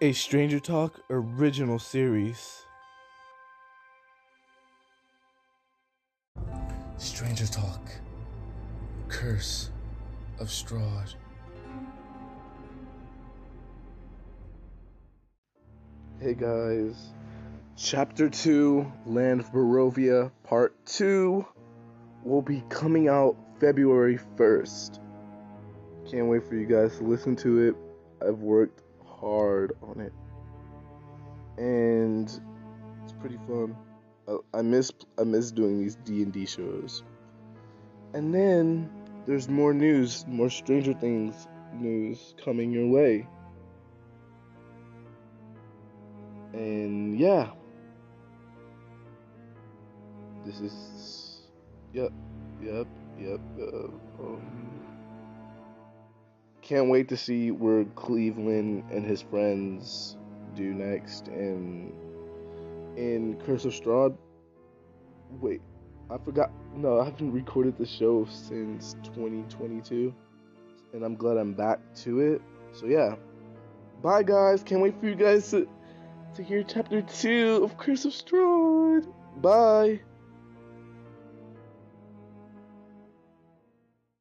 a Stranger Talk original series. Stranger Talk Curse of Strahd. Hey guys, Chapter 2 Land of Barovia Part 2 will be coming out February 1st. Can't wait for you guys to listen to it. I've worked hard on it, and it's pretty fun. I, I miss I miss doing these D and D shows. And then there's more news, more Stranger Things news coming your way. And yeah, this is yep, yep, yep. Uh, um, can't wait to see where Cleveland and his friends do next in in Curse of Strahd. Wait, I forgot. No, I haven't recorded the show since 2022, and I'm glad I'm back to it. So yeah, bye guys. Can't wait for you guys to to hear chapter two of Curse of Strahd. Bye.